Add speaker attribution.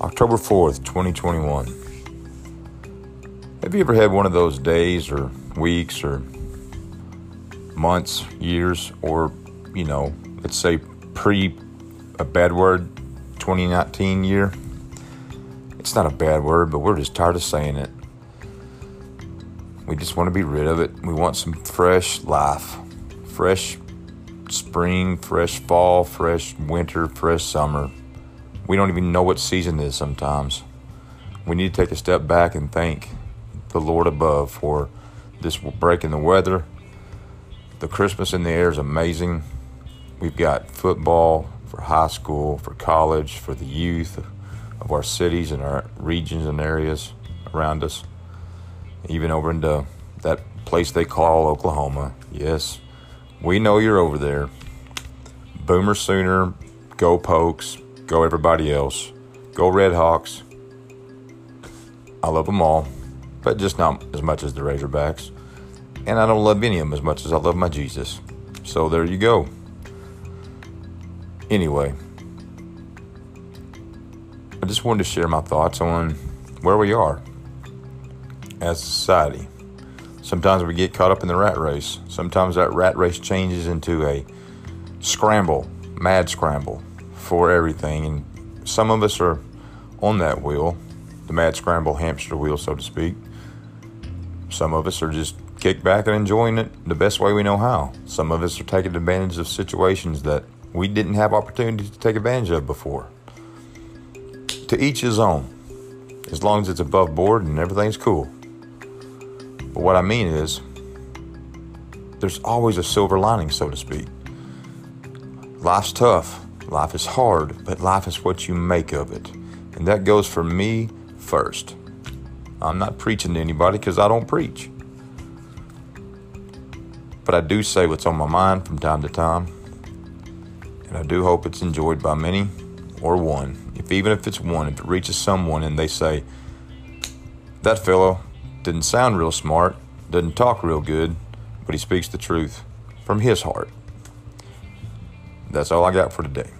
Speaker 1: October 4th, 2021. Have you ever had one of those days or weeks or months, years, or, you know, let's say pre a bad word 2019 year? It's not a bad word, but we're just tired of saying it. We just want to be rid of it. We want some fresh life, fresh spring, fresh fall, fresh winter, fresh summer. We don't even know what season it is sometimes. We need to take a step back and thank the Lord above for this break in the weather. The Christmas in the air is amazing. We've got football for high school, for college, for the youth of our cities and our regions and areas around us, even over into that place they call Oklahoma. Yes, we know you're over there. Boomer Sooner, go Pokes, Go everybody else. Go Red Hawks. I love them all, but just not as much as the Razorbacks. And I don't love any of them as much as I love my Jesus. So there you go. Anyway, I just wanted to share my thoughts on where we are as a society. Sometimes we get caught up in the rat race. Sometimes that rat race changes into a scramble, mad scramble for everything. And some of us are on that wheel, the mad scramble hamster wheel, so to speak. Some of us are just kicked back and enjoying it the best way we know how. Some of us are taking advantage of situations that we didn't have opportunity to take advantage of before. To each his own, as long as it's above board and everything's cool. But what I mean is, there's always a silver lining, so to speak. Life's tough. Life is hard, but life is what you make of it. And that goes for me first. I'm not preaching to anybody because I don't preach. But I do say what's on my mind from time to time. And I do hope it's enjoyed by many or one. If even if it's one, if it reaches someone and they say, that fellow didn't sound real smart, doesn't talk real good, but he speaks the truth from his heart. That's all I got for today.